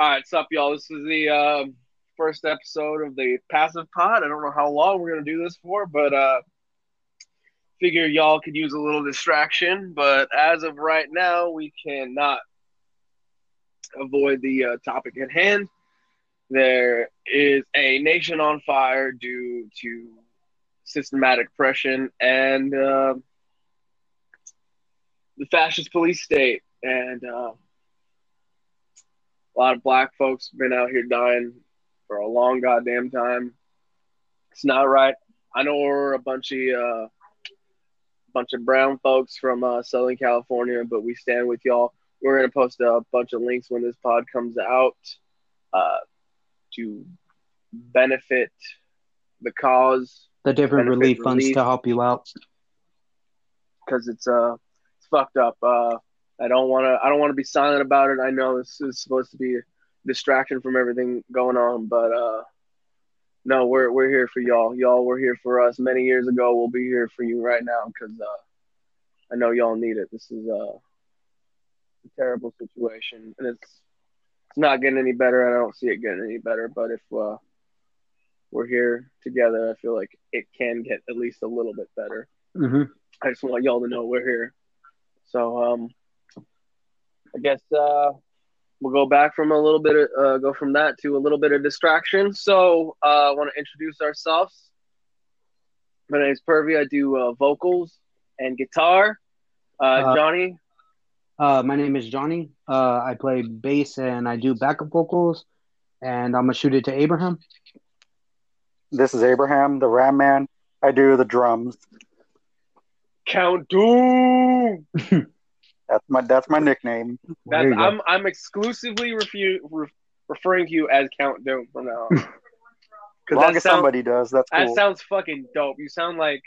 All right, sup, y'all. This is the uh, first episode of the Passive Pod. I don't know how long we're gonna do this for, but uh, figure y'all could use a little distraction. But as of right now, we cannot avoid the uh, topic at hand. There is a nation on fire due to systematic oppression and uh, the fascist police state, and uh, a lot of black folks been out here dying for a long goddamn time. It's not right. I know we're a bunch of uh, bunch of brown folks from uh, Southern California, but we stand with y'all. We're gonna post a bunch of links when this pod comes out uh, to benefit the cause, The different Benefit relief funds to help you out. because it's uh it's fucked up. Uh, I don't want to I don't want to be silent about it. I know this is supposed to be a distraction from everything going on, but uh, no, we're we're here for y'all. Y'all were here for us many years ago. We'll be here for you right now because uh, I know y'all need it. This is uh, a terrible situation, and it's it's not getting any better. and I don't see it getting any better. But if uh, we're here together, I feel like it can get at least a little bit better. hmm I just want y'all to know we're here. So um, I guess uh, we'll go back from a little bit of uh, go from that to a little bit of distraction. So uh, I want to introduce ourselves. My name is Pervy. I do uh, vocals and guitar. Uh, Uh, Johnny, Uh, my name is Johnny. Uh, I play bass and I do backup vocals. And I'm gonna shoot it to Abraham. This is Abraham, the Ram Man. I do the drums. Count Doom. That's my that's my nickname. That's. I'm I'm exclusively refu- re- referring to you as Count Doom from now on. As 'Cause long as sound- somebody does, that's That sounds fucking dope. You sound like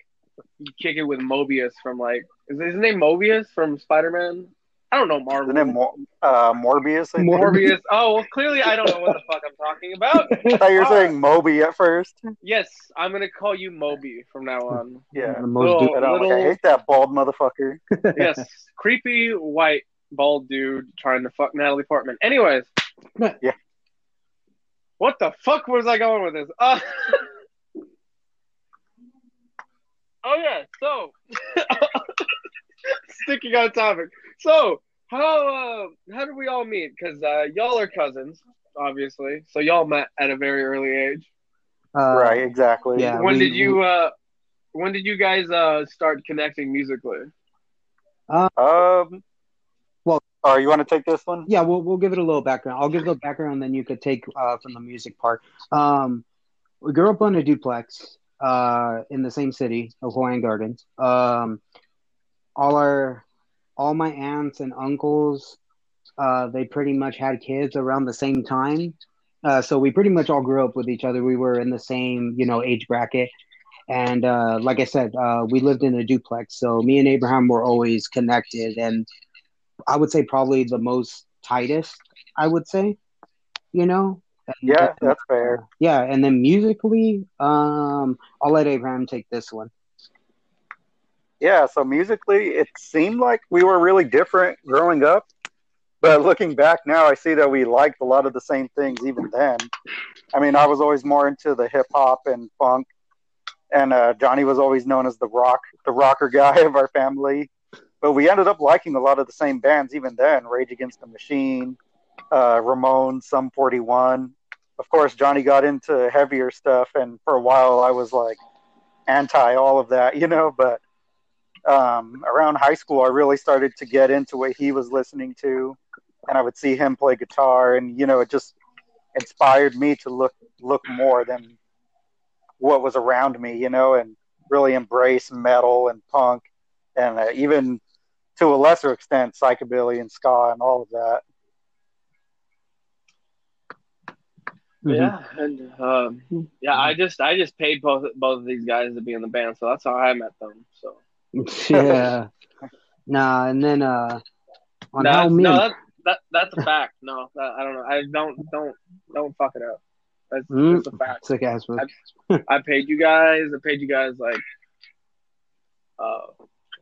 you kick it with Mobius from like is his name Mobius from Spider Man? I don't know Marvel. Isn't it Mor- uh, Morbius? I, think? Morbius. Oh well, clearly I don't know what the fuck I'm talking about. I thought you were saying Moby at first. Yes, I'm gonna call you Moby from now on. Yeah. The most Little- du- I, like, I Little- hate that bald motherfucker. Yes, creepy white bald dude trying to fuck Natalie Portman. Anyways. Yeah. What the fuck was I going with this? Uh, oh yeah, so sticking on topic. So how uh, how did we all meet? Because uh, y'all are cousins, obviously. So y'all met at a very early age. uh, right, exactly. yeah. when we- did you uh, when did you guys uh, start connecting musically? Um. Well- oh, you want to take this one? Yeah, we'll we'll give it a little background. I'll give the background, then you could take uh, from the music part. Um, we grew up on a duplex uh, in the same city of Hawaiian Gardens. Um, all our, all my aunts and uncles, uh, they pretty much had kids around the same time. Uh, so we pretty much all grew up with each other. We were in the same, you know, age bracket. And uh, like I said, uh, we lived in a duplex. So me and Abraham were always connected. And I would say probably the most tightest, I would say, you know? And Yeah, that's fair. yeah. And then musically, um, I'll let Abraham take this one. Yeah, so musically, it seemed like we were really different growing up. But looking back now, I see that we liked a lot of the same things even then. I mean, I was always more into the hip hop and funk, and uh, Johnny was always known as the rock, the rocker guy of our family. But we ended up liking a lot of the same bands even then: Rage Against the Machine, uh, Ramones, Sum 41. Of course, Johnny got into heavier stuff, and for a while, I was like anti all of that, you know. But um, around high school, I really started to get into what he was listening to, and I would see him play guitar, and you know, it just inspired me to look look more than what was around me, you know, and really embrace metal and punk, and uh, even to a lesser extent, psychobilly and ska and all of that. Mhm. Yeah, and um, yeah, I just I just paid both both of these guys to be in the band, so that's how I met them. So yeah. Nah, and then uh, on no, how no, that, that that's a fact. No, that, I don't know. I don't don't don't fuck it up. That's, Mm. that's a fact. sick ass move. I paid you guys. I paid you guys like uh,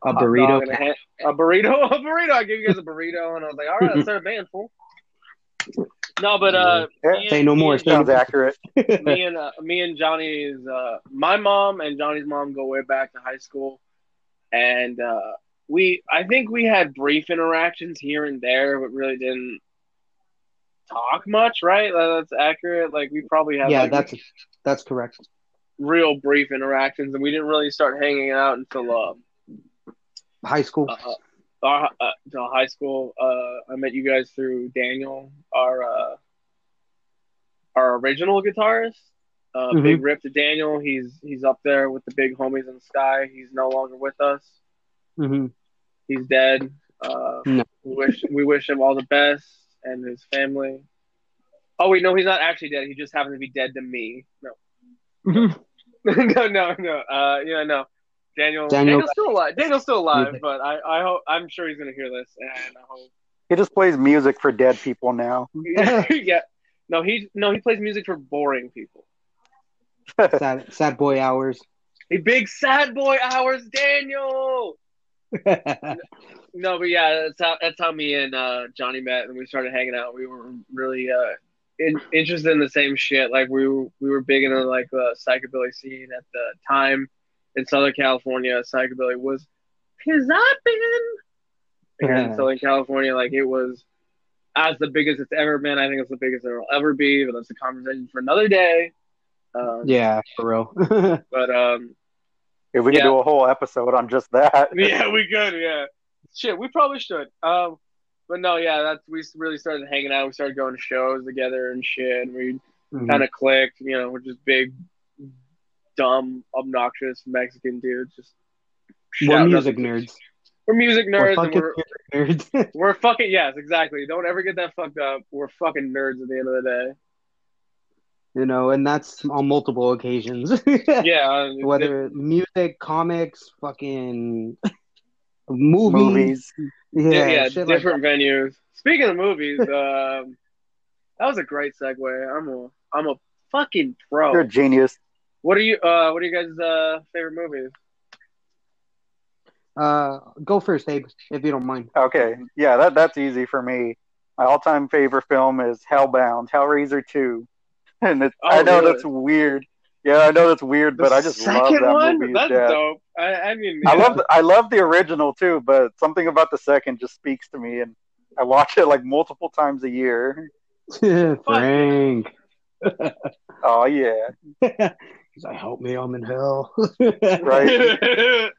a burrito. a, ha- a burrito, a burrito. I gave you guys a burrito, and I was like, all right, let's start a band, fool. No, but uh, Yeah. me and- Say no more, and say Sounds accurate. me and uh, me and Johnny's uh, my mom and Johnny's mom go way back to high school, and uh, we I think we had brief interactions here and there, but really didn't talk much. Right? Uh, That's accurate. Like we probably had yeah, like, that's that's correct. real brief interactions, and we didn't really start hanging out until uh, High school. uh, our, uh, to high school. Uh, I met you guys through Daniel, our uh, our original guitarist. Uh, Mhm. Big rip to Daniel. He's he's up there with the big homies in the sky. He's no longer with us. hmm He's dead. Uh, No. We wish we wish him all the best and his family. Oh wait, no, he's not actually dead. He just happened to be dead to me. No, no, no, no. Uh, yeah, no. Daniel, Daniel- Daniel's still alive. Daniel's still alive, Music. but I, I hope I'm sure he's gonna hear this, and I hope. He just plays music for dead people now. yeah. No, he no, he plays music for boring people. Sad, sad boy hours. Hey, big sad boy hours, Daniel. No, but yeah, that's how that's how me and uh, Johnny met, and we started hanging out. We were really uh, in, interested in the same shit. Like we were, we were big into like the psychobilly scene at the time in Southern California. Psychobilly was pizzapin. And in Southern California, like it was as the biggest it's ever been. I think it's the biggest it will ever be, but that's a conversation for another day. Um, yeah, for real. But um, If we could do a whole episode on just that. yeah, we could. Yeah, shit, we probably should. Um, but no, yeah, that's we really started hanging out. We started going to shows together and shit. And we Mhm. kind of clicked. You know, we're just big, dumb, obnoxious Mexican dudes. Just We're music up- nerds. We're music nerds. We're nerds. fucking we're, nerds. we're fucking yes, exactly. Don't ever get that fucked up. We're fucking nerds at the end of the you know, and that's on multiple occasions. Yeah, uh, Whether music, comics, fucking movies. Movies. Yeah, yeah, yeah, shit like different venues. Speaking of movies, um, that was a great segue. I'm a I'm a fucking pro. You're a genius. What are you? Uh, what are you guys' uh, favorite movies? Uh, go first, Abe, if you don't mind. Okay. Yeah, that that's easy for me. My all time favorite film is Hellbound, Hellraiser 2. And it's, Oh, I know really? that's weird. Yeah, I know that's weird, but I just love that one. movie. That's yeah. dope. I, I mean, I love the, I love the original too, but something about the second just speaks to me, and I watch it like multiple times a year. Frank. Oh yeah, He's like, help me, I'm in hell. right.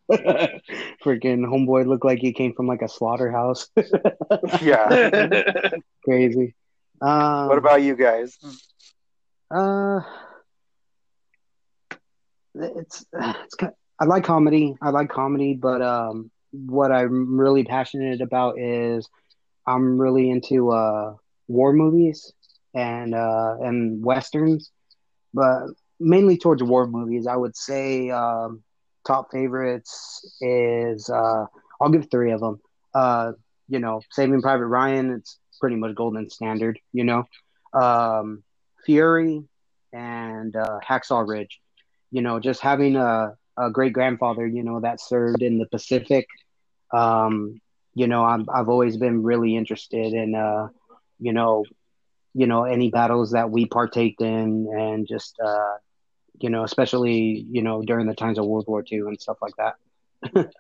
Freaking homeboy looked like he came from like a slaughterhouse. yeah. Crazy. Um, What about you guys? Uh, it's it's. I like comedy. I like comedy, but um, what I'm really passionate about is I'm really into uh war movies and uh and westerns, but mainly towards war movies. I would say um, top favorites is uh I'll give three of them. Uh, you know, Saving Private Ryan. It's pretty much golden standard. You know, um, Fury and uh, Hacksaw Ridge. You know, just having a, a great grandfather, you know, that served in the Pacific. Um, you know, I'm, I've always been really interested in, uh, you know, you know, any battles that we partaked in, and just, uh, you know, especially you know during the times of World War II and stuff like that.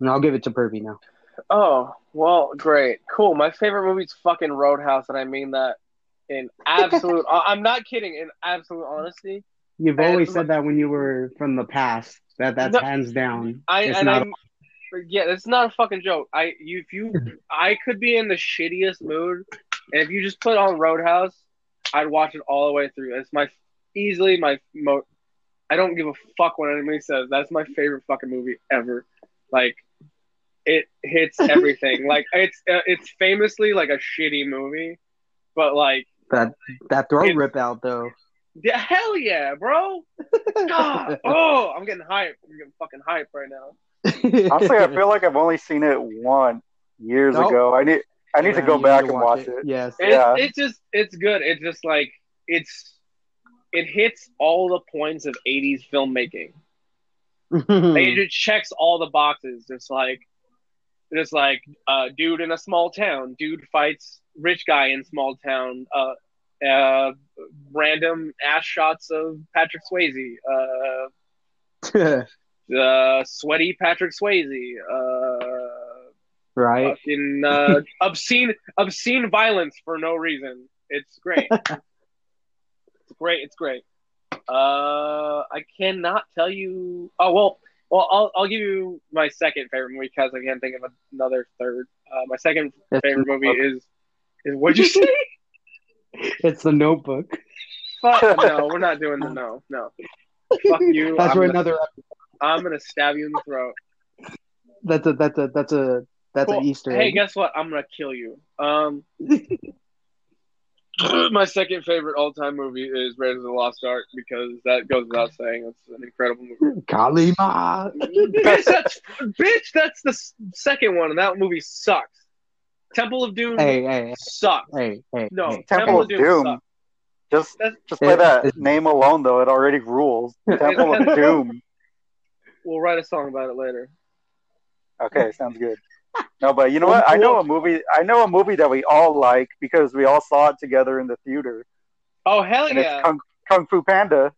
and I'll give it to Pervy now. Oh, well, great. Cool. My favorite movie is fucking Roadhouse, and I mean that in absolute I'm not kidding, in absolute honesty. You've And- always said that when you were from the past. That that's No, hands down. I It's and not- I'm yeah, it's not a fucking joke. I you if you I could be in the shittiest mood, and if you just put on Roadhouse, I'd watch it all the way through. It's my easily my mo. I don't give a fuck what anybody says. That's my favorite fucking movie ever. Like, it hits everything. like it's uh, it's famously like a shitty movie, but like that that throat It's- rip out though. yeah, hell yeah, bro. God, oh, I'm getting hype. I'm getting fucking hype right now. Honestly, I feel like I've only seen it one years Nope. ago. I need I need to go back need to and watch it. Yes. It's, Yeah. it's just it's good. It's just like it's it hits all the points of 80s filmmaking. Like, it just checks all the boxes. Just like just like uh dude in a small town, dude fights rich guy in small town. Uh, uh, random ass shots of Patrick Swayze. Uh, uh, sweaty Patrick Swayze. Uh, right? fucking uh, obscene, obscene violence for no reason. It's great. it's great. It's great. Uh, I cannot tell you. Oh well, well I'll I'll give you my second favorite movie because I can't think of another third. Uh, my second It's favorite movie Notebook. is is what'd you say? It's the Notebook. Fuck no, we're not doing the no, no. Fuck you. That's I'm, for gonna, another. I'm gonna stab you in the throat. That's a that's a that's a that's Cool. an Easter Hey, egg. guess what? I'm gonna kill you. Um, my second favorite all-time movie is Raiders of the Lost Ark because that goes without saying. It's an incredible movie. Kali Ma. bitch, that's bitch. That's the second one, and that movie sucks. Temple of Doom Hey hey sucks. hey hey. No, hey. Temple of Doom. sucks. Just That's- just by that name alone, though, it already rules. Temple of Doom. We'll write a song about it later. Okay, sounds good. No, but you know what? I know a movie. I know a movie that we all like because we all saw it together in the theater, Oh hell and yeah! it's Kung, Kung Fu Panda.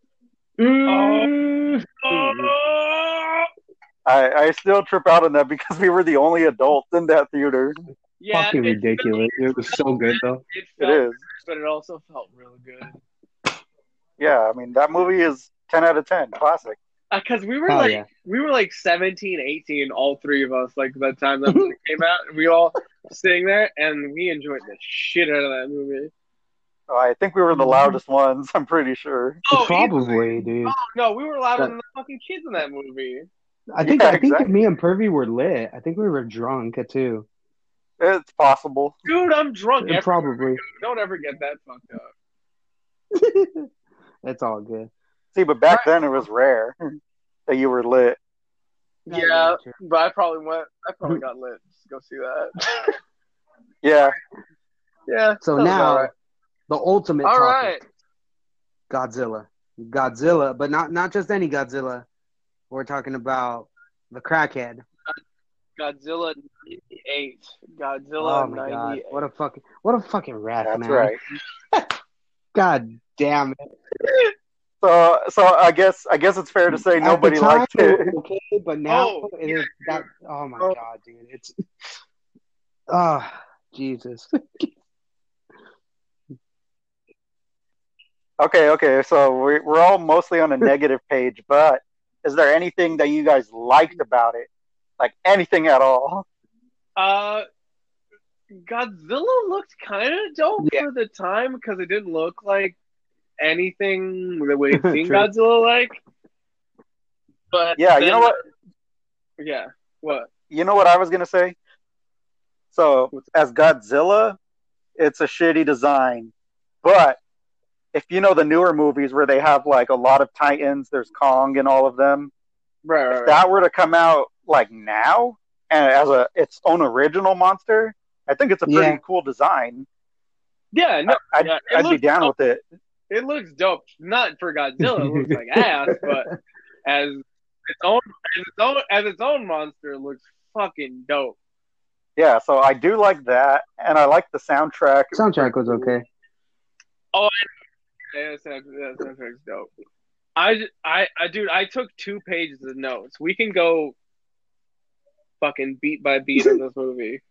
Mm. Oh, I, I still trip out on that because we were the only adults in that theater. yeah, Fucking it, ridiculous. It was so good though. It, It felt, is. but it also felt real good. Yeah, I mean that movie is ten out of ten, classic. Uh, because we were Hell like, yeah. we were like 17, 18, all three of us, like that time that movie came out, and we all sitting there, and we enjoyed the shit out of that movie. Oh, I think we were the mm-hmm. loudest ones. I'm pretty sure. Oh, Probably, dude. Oh, no, we were louder than the fucking kids in that movie. I think Yeah, I think exactly. me and Pervy were lit. I think we were drunk too. It's possible. Dude, I'm drunk. Probably. don't ever get that fucked up. it's all good. See, but back then it was rare that you were lit. Yeah, but I probably went. I probably got lit just to go see that. Yeah, yeah. So now all right. the ultimate All topic, right. Godzilla. Godzilla, but not not just any Godzilla. We're talking about the crackhead. Godzilla '98. Godzilla Oh my god. '98. What a fucking what a fucking rat, man. that's man. right. God damn it. So, so I guess I guess it's fair to say At nobody time, liked it. was okay, but now Oh, it yeah, is that oh my Oh. god, dude. It's oh Jesus. Okay, okay. So we're we're all mostly on a negative page, but is there anything that you guys liked about it? Like anything at all? Uh, Godzilla looked kind of dope Yeah. for the time because it didn't look like anything that we've seen Godzilla like. But Yeah, you know what? Yeah, what? You know what I was gonna say? So as Godzilla, it's a shitty design. But if you know the newer movies where they have like a lot of titans, there's Kong and all of them, Right, right, if right. that were to come out like now and as a its own original monster, I think it's a pretty Yeah. cool design. yeah, no, I'd, yeah, I'd be down dope. with it. It looks dope. Not for Godzilla, it looks like ass, but as its own, as its own, as its own monster, it looks fucking dope. Yeah, so I do like that, and I like the soundtrack. Soundtrack was okay. Oh, yeah, that sounds, that soundtrack's dope. I, I, I, dude, I took two pages of notes. We can go fucking beat by beat in this movie.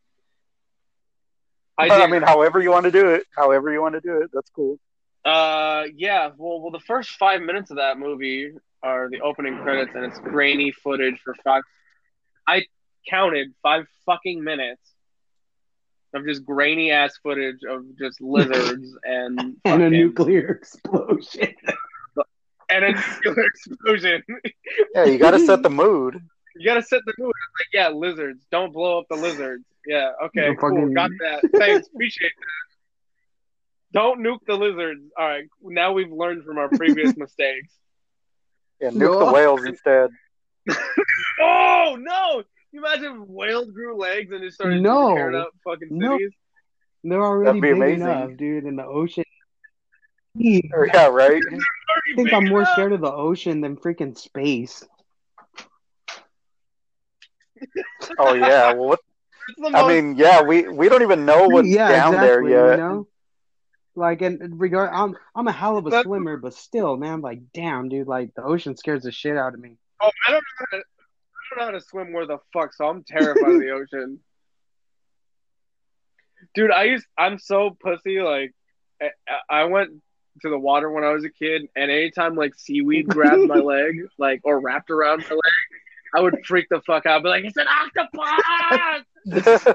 I I, mean, however you want to do it, however you want to do it, that's cool. Uh, yeah. Well, well, the first five minutes of that movie are the opening credits, and it's grainy footage for five. I counted five fucking minutes of just grainy ass footage of just lizards and And a nuclear explosion. and a nuclear explosion. Yeah, you got to set the mood. You gotta set the mood. It's like, yeah, lizards. Don't blow up the lizards. Yeah, okay, No cool. fucking- Got that. Thanks. Appreciate that. Don't nuke the lizards. All right. Now we've learned from our previous mistakes. Yeah, nuke No. the whales instead. Oh no! You imagine if whales grew legs and just started No. tearing up fucking No. cities. They're already That'd be big amazing. enough, dude, in the ocean. Yeah, right. I think I'm more scared of the ocean than freaking space. Oh yeah. Well, what I mean, yeah, we we don't even know what's yeah, down exactly, there yet. You know, like and regard, I'm I'm a hell of a That's- swimmer, but still, man, like, damn, dude, like the ocean scares the shit out of me. oh, I don't know. How to, I don't know how to swim where the fuck, so I'm terrified of the ocean. Dude, I used I'm so pussy. Like, I, I went to the water when I was a kid, and anytime like seaweed grabbed my leg, like or wrapped around my leg, I would freak the fuck out. But like, it's an octopus.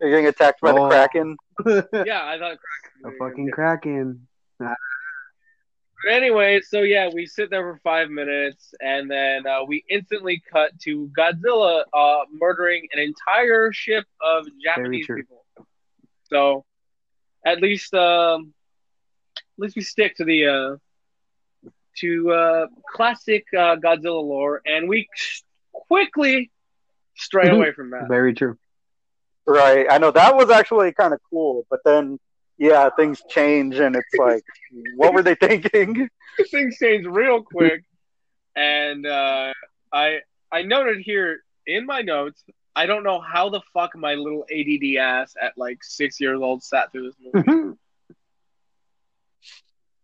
You're getting attacked by Oh. the kraken. yeah, I thought. A fucking kraken. But anyway, so yeah, we sit there for five minutes, and then uh, we instantly cut to Godzilla uh, murdering an entire ship of Japanese people. So, at least, um, at least we stick to the uh, to uh, classic uh, Godzilla lore, and we quickly stray away from that. Very true. Right. I know that was actually kind of cool, but then yeah, things change and it's like, what were they thinking? things change real quick, and uh, I I noted here in my notes. I don't know how the fuck my little ADD ass at like six years old sat through this movie.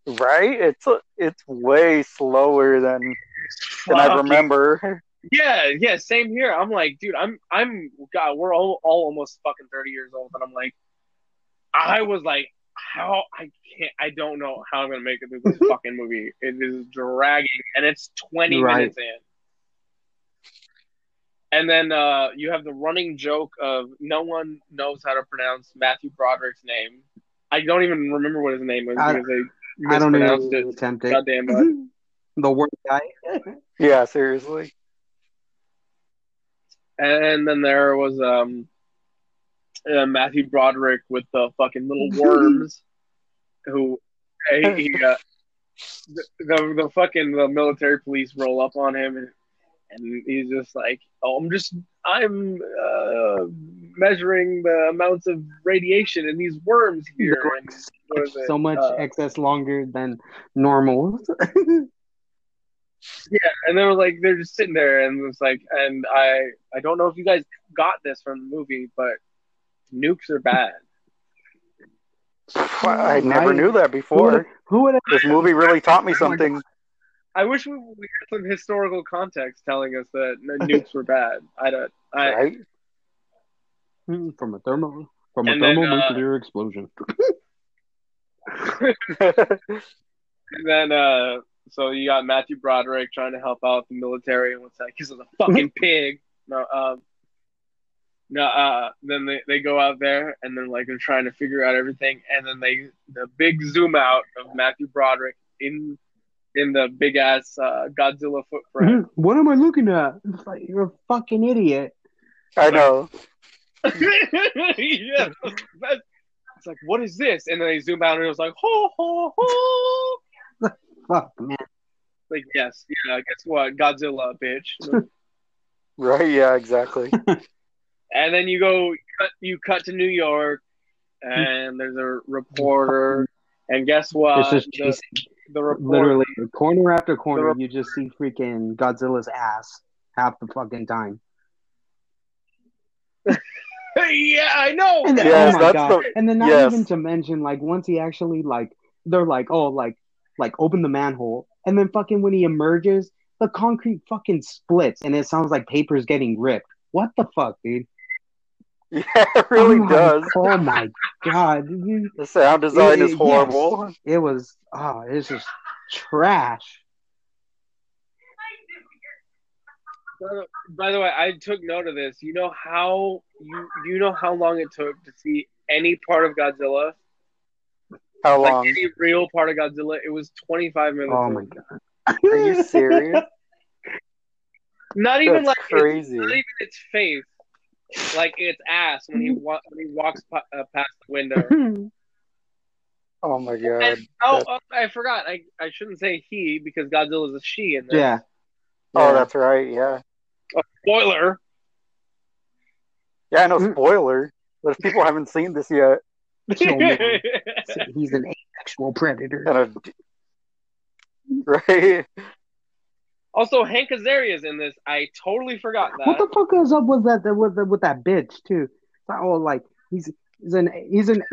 Right? It's it's way slower than than I remember. Yeah, yeah, same here. I'm like, dude, I'm I'm God, we're all, all almost fucking thirty years old, and I'm like, I was like, how I can't, I don't know how I'm gonna make it through this fucking movie. It is dragging, and it's twenty Right. minutes in. And then uh, you have the running joke of no one knows how to pronounce Matthew Broderick's name. I don't even remember what his name is I- because they I don't mispronounced even it. attempt it. Goddamn much. the worst guy. Yeah, seriously. And then there was um uh, Matthew Broderick with the fucking little worms, who he, he, uh, the, the the fucking the military police roll up on him and, and he's just like, oh, I'm just I'm uh, measuring the amounts of radiation in these worms here. And what is it? so much Uh, excess longer than normal. Yeah, and they were like, they're just sitting there, and it's like, and I, I don't know if you guys got this from the movie, but nukes are bad. I never Right. knew that who before. would who would This movie really taught me something. I wish we, we had some historical context telling us that nukes were bad. I don't, I, Right? from a thermo from a And then, uh, explosion? and then, uh, so you got Matthew Broderick trying to help out the military, and what's that? He's a fucking pig. No, um, no, uh, then they, they go out there, and then like they're trying to figure out everything, and then they the big zoom out of Matthew Broderick in in the big ass uh, Godzilla footprint. what am I looking at? It's like, You're a fucking idiot. I know. yeah, it's like what is this? And then they zoom out, and it was like ho ho ho. Fuck man. Like yes, yeah. Guess what? Godzilla, bitch. Right? Yeah, exactly. and then you go, you cut, you cut to New York, and there's a reporter, and guess what? it's just The, the reporter, literally corner after corner. The- you just see freaking Godzilla's ass half the fucking time. yeah, I know. And then, Yes, oh my that's god! the- and then not yes. even to mention, like once he actually like, they're like, oh, like, like open the manhole, and then fucking when he emerges, the concrete fucking splits, and it sounds like paper's getting ripped. What the fuck, dude? Yeah, it really oh my, does. Oh my god! You- The sound design It- is it- horrible. It was, oh, it's just trash. By the- By the way, I took note of this. You know how you you know how long it took to see any part of Godzilla, How like long? any real part of Godzilla? It was 25 minutes. Oh my god! Are you serious? Not even That's like it's- crazy. not even its face, like its ass when he wa- when he walks pa- uh, past the window. Oh my god. And, oh, oh, I forgot. I, I shouldn't say he because Godzilla's a she in this. yeah. Oh, Yeah. that's right. Yeah. Oh, spoiler. Yeah, I know. Mm. Spoiler. But if people haven't seen this yet, So, man, he's an asexual predator. and a, right? Also, Hank Azaria's in this. I totally forgot that. What the fuck is up with that with with that bitch too? Oh, like he's he's an he's an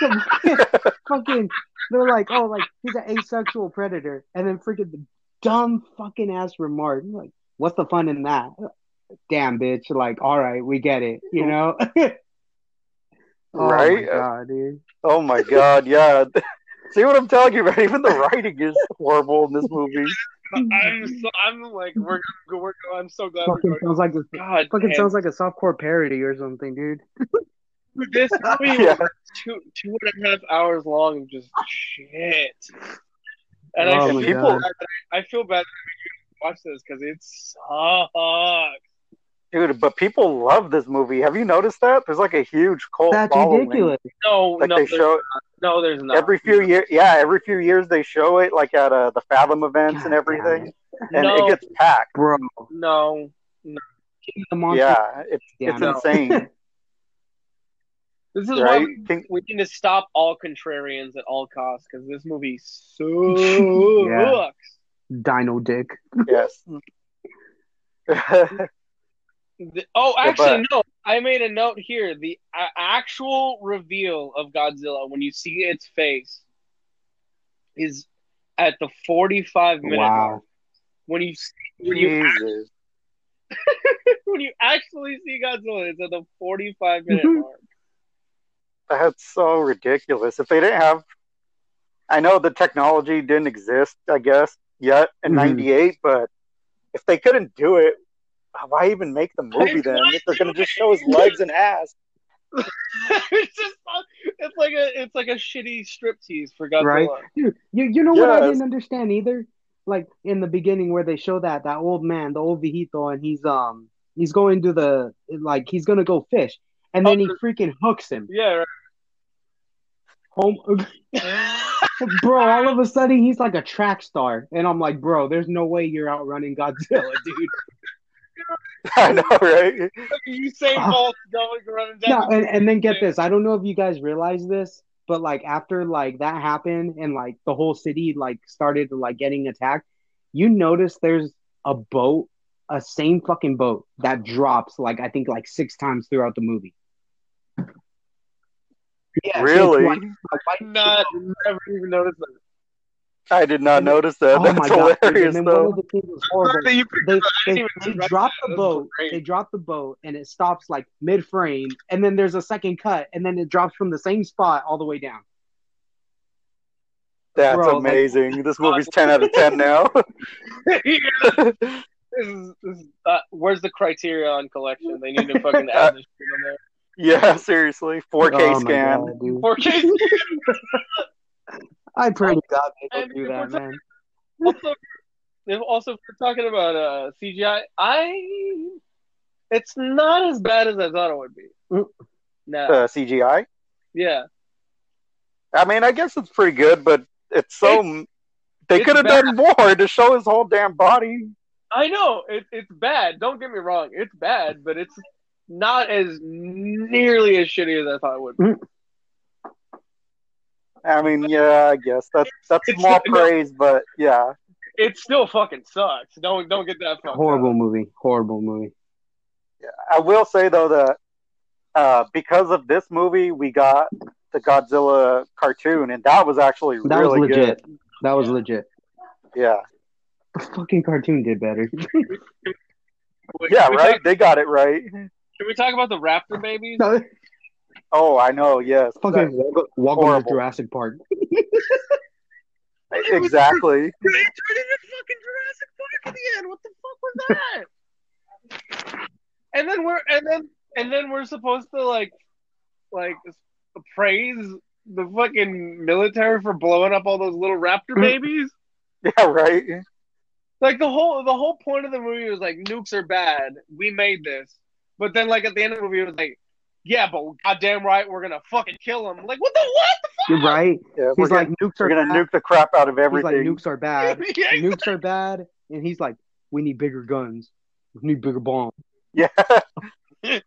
fucking. They're like, oh, like he's an asexual predator, and then freaking the dumb fucking ass remark. Like, what's the fun in that? Damn, bitch. Like, all right, we get it. You know. Right? Oh my uh, god, dude. Oh my god, yeah. See what I'm telling you, man? Even the writing is horrible in this movie. I'm so I'm like we're gonna we're I'm so glad we're Fucking going. sounds like a God, fucking damn. sounds like a softcore parody or something, dude. Dude, this movie Yeah. was two two and a half hours long of just shit. And Oh I feel God. bad that I, I feel bad that we watch this because it sucks. Dude, but people love this movie. Have you noticed that? There's like a huge cult That's following. ridiculous. No, Like no, they there's, show no, there's not. every few years. Yeah, every few years they show it, like at uh, the Fathom events and everything, damn and No. it gets packed. Bro, no. the monster. Yeah, it's Yeah, it's no. insane, This is why we, Think- we need to stop all contrarians at all costs because this movie sucks. Yeah. Dino dick. yes. The- oh, actually, no. I made a note here. The a- actual reveal of Godzilla, when you see its face, is at the 45 minute Wow. mark. When you see, when you Jesus. when you actually see Godzilla, it's at the 45 minute Mhm. mark. That's so ridiculous. If they didn't have, I know the technology didn't exist, I guess, yet in Mhm. '98, but if they couldn't do it, why even make the movie then? If they're gonna just show his legs and ass, it's just it's like a it's like a shitty striptease for Godzilla. Right. Dude, you you know what I didn't understand either? Like in the beginning where they show that that old man, the old viejito, and he's um he's going to the like he's gonna go fish, and then he freaking hooks him. Yeah, Home, bro. All of a sudden he's like a track star, and I'm like, bro, there's no way you're outrunning Godzilla, dude. I know, right? you say. Bolt uh, going running No, down. and, and then get this. I don't know if you guys realize this, but like after like that happened and like the whole city like started like getting attacked, you notice there's a boat, a same fucking boat that drops like I think like six times throughout the movie. Yeah, Really? Like, like, Not never even noticed that. I did not notice that. oh my That's god! hilarious, And then one though. of the things was horrible. That you picked They they, they even drop the boat. They drop the boat and it stops like mid frame, and then there's a second cut, and then it drops from the same spot all the way down. That's Bro, like- amazing. this movie's ten out of ten now. Yeah. This is, this is uh, where's the Criterion collection? They need to fucking add this shit on there. yeah, seriously, 4K Oh scan. God, 4K. I pray to God they And don't do that, man. also, if also, if we're talking about uh, CGI, I it's not as bad as I thought it would be. Mm. No, Uh, CGI. yeah, I mean, I guess it's pretty good, but it's so. they could have done more to show his whole damn body. I know it, it's bad. Don't get me wrong, it's bad, but it's not as nearly as shitty as I thought it would. be. I mean, yeah, I guess that's that's It's- small no. praise, but yeah, It still fucking sucks. Don't don't get that fucked Horrible up. movie. Horrible movie. Yeah, I will say though that uh, because of this movie, we got the Godzilla cartoon, and that was actually That really was legit. good. That was Yeah. legit. Yeah, The fucking cartoon did better. Wait, yeah, right. talk- They got it right. can we talk about the raptor babies? No, Oh, I know. Yes, fucking welcome, welcome to. Jurassic Park. exactly. They turned into fucking Jurassic Park at the end. What the fuck was that? and then we're and then and then we're supposed to like like praise the fucking military for blowing up all those little raptor mm-hmm. babies. Yeah, right. like the whole the whole point of the movie was like nukes are bad. We made this. But then like at the end of the movie it was like, yeah, but goddamn right we're gonna fucking kill him. Like what the what? You're right. Yeah, He's like gonna, nukes we're gonna bad. nuke the crap out of everything. He's everything. like nukes are bad. yeah, nukes are bad, and he's like, we need bigger guns. We need bigger bombs. Yeah, exactly.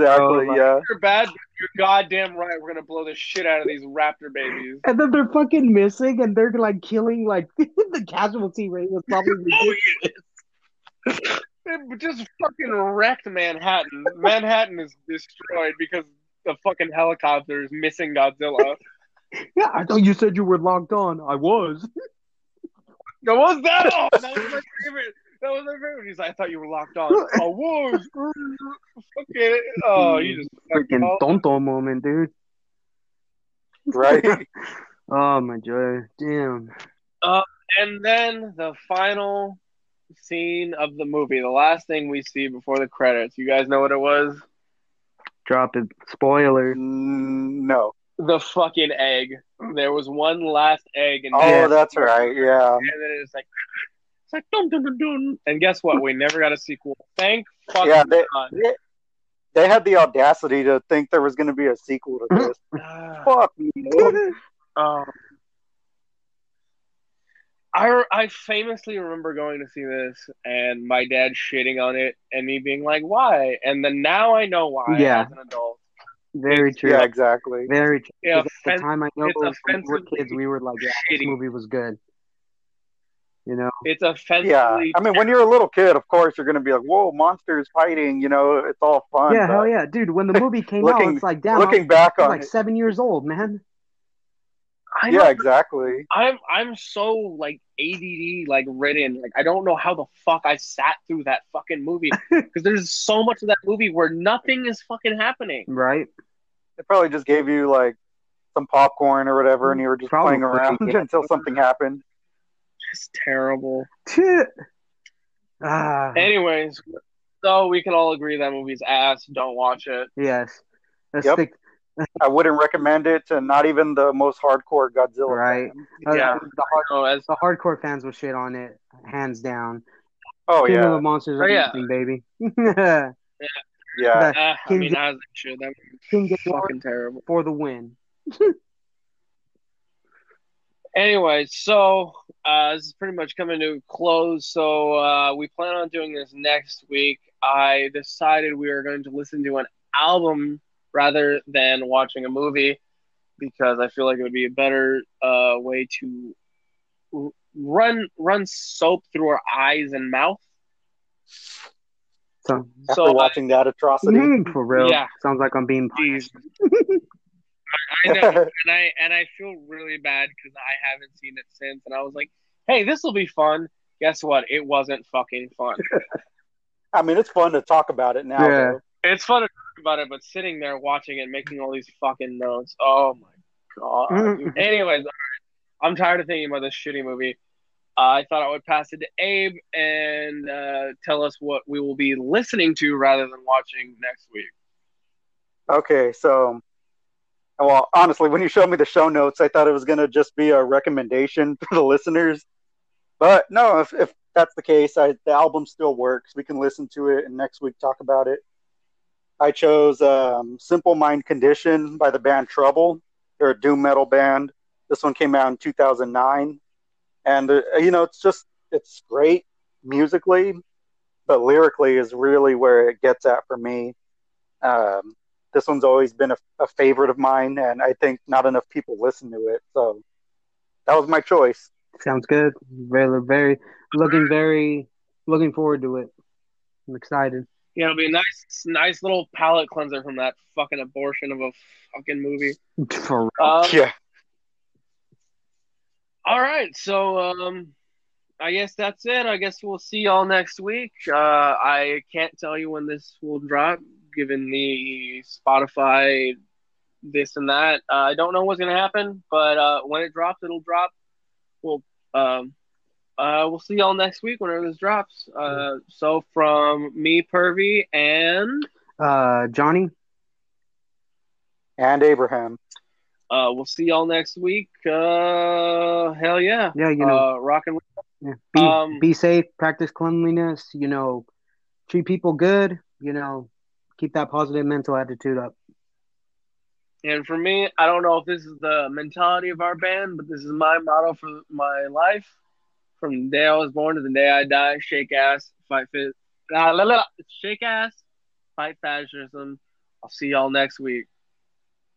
Oh, yeah. You're bad. You're goddamn right. We're gonna blow the shit out of these raptor babies. And then they're fucking missing, and they're like killing. Like the casualty rate was probably oh, ridiculous. It just fucking wrecked Manhattan. Manhattan is destroyed because the fucking helicopter is missing Godzilla. Yeah, I thought you said you were locked on. I was. What was that? Oh, that was my favorite. That was my favorite. He's like, I thought you were locked on. I was. Fucking. Oh, you just Freaking fucking. tonto moment, dude. Right. Oh my god, Damn. Uh, and then the final scene of the movie, the last thing we see before the credits. You guys know what it was? Drop it. Spoiler. Mm, no. The fucking egg. There was one last egg, and Oh, Yeah. that's right. Yeah. and then it's like, it's like dun dun dun dun. And guess what? We never got a sequel. Thank fucking Yeah, they- God. They, they had the audacity to think there was going to be a sequel to this. Fuck me. Um, I, I famously remember going to see this and my dad shitting on it and me being like, why? And then now I know why Yeah. as an adult. Very true. Yeah, exactly. Very true. Yeah, 'Cause at the time I know it's when we were kids, we were like, yeah, this movie was good. You know? It's offensively. Yeah. I mean, when you're a little kid, of course, you're going to be like, whoa, monsters fighting. You know, it's all fun. yeah, but hell yeah, dude. When the movie came out, it's like, damn, I was, Looking back I was on like it. seven years old, man. I know, Yeah, exactly. I'm I'm so like ADD like ridden. Like I don't know how the fuck I sat through that fucking movie because there's so much of that movie where nothing is fucking happening. Right? They probably just gave you like some popcorn or whatever, and you were just Probably, playing around yeah. until something happened. It's terrible. ah, Anyways, so we can all agree that movie's ass. Don't watch it. yes. Let's Yep. stick. I wouldn't recommend it to not even the most hardcore Godzilla. Right. fan. Uh, Yeah. the, hard, Oh, as the hardcore fans will shit on it, hands down. Oh King of the Monsters Oh, are yeah. amazing, baby. yeah. That- uh, I King mean, Ghidorah- as it should. That King was fucking terrible. for the win. Anyway, so uh, this is pretty much coming to a close. So uh, we plan on doing this next week. I decided we were going to listen to an album rather than watching a movie because I feel like it would be a better uh, way to r- run run soap through our eyes and mouth. So, After So, uh, watching that atrocity, mm, for real. Yeah. Sounds like I'm being Jeez. punished. I know, and I and I feel really bad because I haven't seen it since, and I was like, "Hey, this will be fun." Guess what? It wasn't fucking fun. I mean, it's fun to talk about it now. Yeah. though. It's fun to talk about it, but sitting there watching it, making all these fucking notes. Oh my god. Anyways. I'm tired of thinking about this shitty movie. Uh, I thought I would pass it to Abe and uh, tell us what we will be listening to rather than watching next week. Okay, so, well, honestly, when you showed me the show notes, I thought it was going to just be a recommendation for the listeners. But no, if, if that's the case, I, the album still works. We can listen to it and next week talk about it. I chose um, Simple Mind Condition by the band Trouble. They're a doom metal band. This one came out in 2009. And, uh, you know, it's just, it's great musically, but lyrically is really where it gets at for me. Um, this one's always been a, a favorite of mine, and I think not enough people listen to it. So that was my choice. Sounds good. Very, very, looking very, looking forward to it. I'm excited. Yeah, it'll be a nice, nice little palate cleanser from that fucking abortion of a fucking movie. For real. Um, Yeah. All right, so um, I guess that's it. I guess we'll see y'all next week. Uh, I can't tell you when this will drop, given the Spotify this and that. Uh, I don't know what's gonna happen, but uh, when it drops, it'll drop. We'll um, uh, we'll see y'all next week whenever this drops. Uh, so from me, Pervy, and Uh, Johnny, And Abraham. uh, we'll see y'all next week. Uh, hell yeah, yeah, you know, uh, rock and yeah. be, um, be safe, practice cleanliness, you know, treat people good, you know, keep that positive mental attitude up. And for me, I don't know if this is the mentality of our band, but this is my motto for my life. From the day I was born to the day I die, shake ass, fight fit, ah, la, la, la, shake ass, fight fascism. I'll see y'all next week.